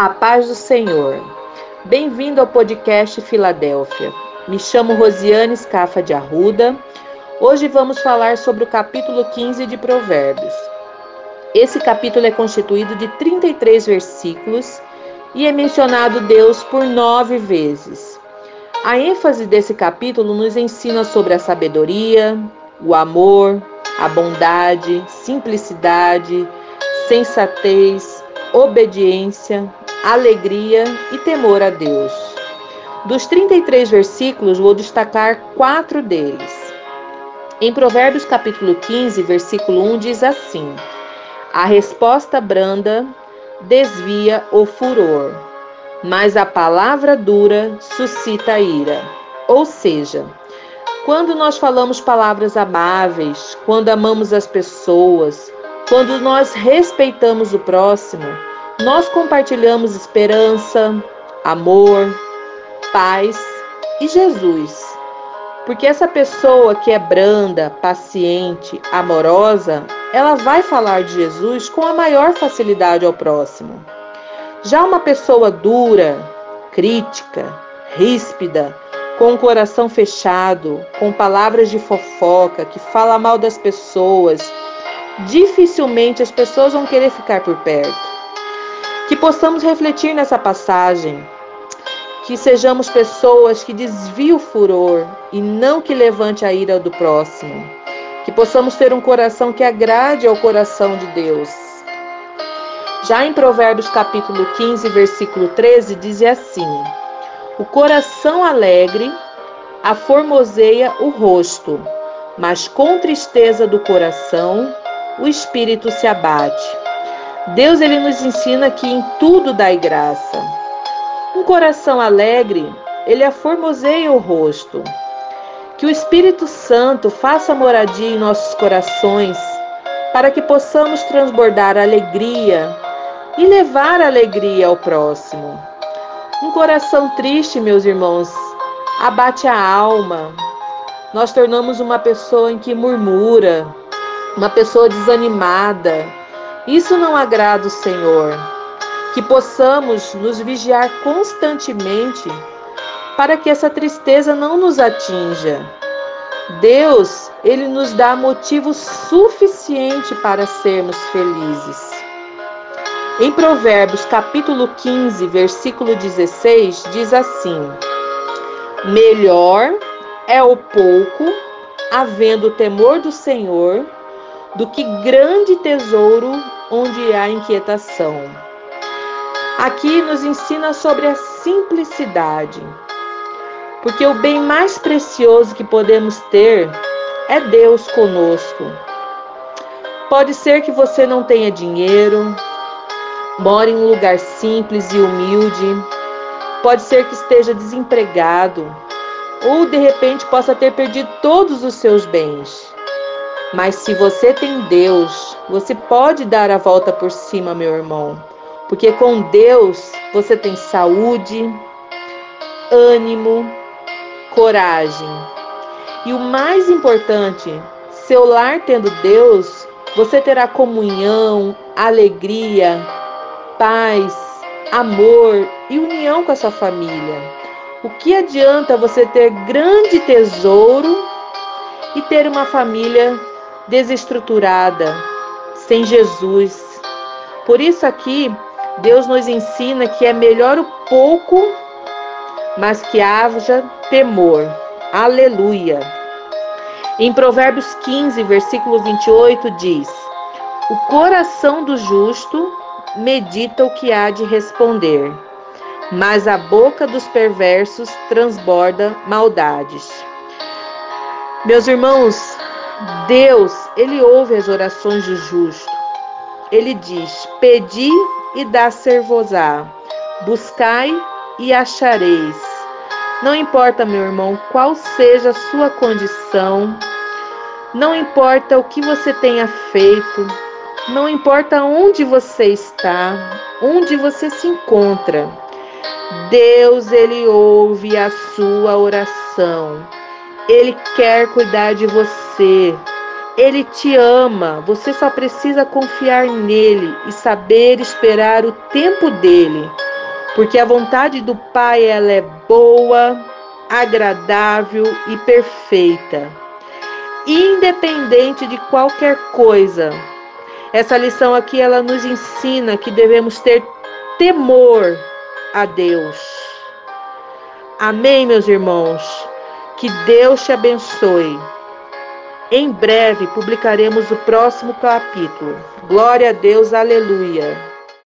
A paz do Senhor. Bem-vindo ao podcast Filadélfia. Me chamo Rosiane Scafa de Arruda. Hoje vamos falar sobre o capítulo 15 de Provérbios. Esse capítulo é constituído de 33 versículos e é mencionado Deus por nove vezes. A ênfase desse capítulo nos ensina sobre a sabedoria, o amor, a bondade, simplicidade, sensatez, obediência, alegria e temor a Deus. Dos 33 versículos, vou destacar quatro deles. Em Provérbios capítulo 15, versículo 1 diz assim: A resposta branda desvia o furor, mas a palavra dura suscita ira. Ou seja, quando nós falamos palavras amáveis, quando amamos as pessoas, quando nós respeitamos o próximo, nós compartilhamos esperança, amor, paz e Jesus. Porque essa pessoa que é branda, paciente, amorosa, ela vai falar de Jesus com a maior facilidade ao próximo. Já uma pessoa dura, crítica, ríspida, com o coração fechado, com palavras de fofoca, que fala mal das pessoas, dificilmente as pessoas vão querer ficar por perto. Que possamos refletir nessa passagem, que sejamos pessoas que desviem o furor e não que levante a ira do próximo. Que possamos ter um coração que agrade ao coração de Deus. Já em Provérbios capítulo 15, versículo 13, diz assim: O coração alegre aformoseia o rosto, mas com tristeza do coração o espírito se abate. Deus ele nos ensina que em tudo dai graça. Um coração alegre, ele aformoseia o rosto. Que o Espírito Santo faça moradia em nossos corações, para que possamos transbordar alegria e levar alegria ao próximo. Um coração triste, meus irmãos, abate a alma. Nós tornamos uma pessoa em que murmura, uma pessoa desanimada isso não agrada o Senhor. Que possamos nos vigiar constantemente para que essa tristeza não nos atinja. Deus, ele nos dá motivo suficiente para sermos felizes. Em Provérbios, capítulo 15, versículo 16, diz assim: Melhor é o pouco, havendo temor do Senhor, do que grande tesouro onde há inquietação. Aqui nos ensina sobre a simplicidade, porque o bem mais precioso que podemos ter é Deus conosco. Pode ser que você não tenha dinheiro, mora em um lugar simples e humilde, pode ser que esteja desempregado, ou de repente possa ter perdido todos os seus bens. Mas se você tem Deus, você pode dar a volta por cima, meu irmão. Porque com Deus você tem saúde, ânimo, coragem. E o mais importante, seu lar tendo Deus, você terá comunhão, alegria, paz, amor e união com a sua família. O que adianta você ter grande tesouro e ter uma família desestruturada, sem Jesus. Por isso aqui Deus nos ensina que é melhor o pouco, mas que haja temor. Aleluia. Em Provérbios 15, versículo 28 diz: O coração do justo medita o que há de responder, mas a boca dos perversos transborda maldades. Meus irmãos, Deus, ele ouve as orações do justo. Ele diz: Pedi e dá-ser-vos-á. Buscai e achareis. Não importa, meu irmão, qual seja a sua condição, não importa o que você tenha feito, não importa onde você está, onde você se encontra. Deus, ele ouve a sua oração. Ele quer cuidar de você. Ele te ama. Você só precisa confiar nele e saber esperar o tempo dele. porque a vontade do Pai ela é boa, agradável e perfeita, independente de qualquer coisa. Essa lição aqui ela nos ensina que devemos ter temor a Deus. Amém, meus irmãos. Que Deus te abençoe. Em breve publicaremos o próximo capítulo. Glória a Deus, aleluia.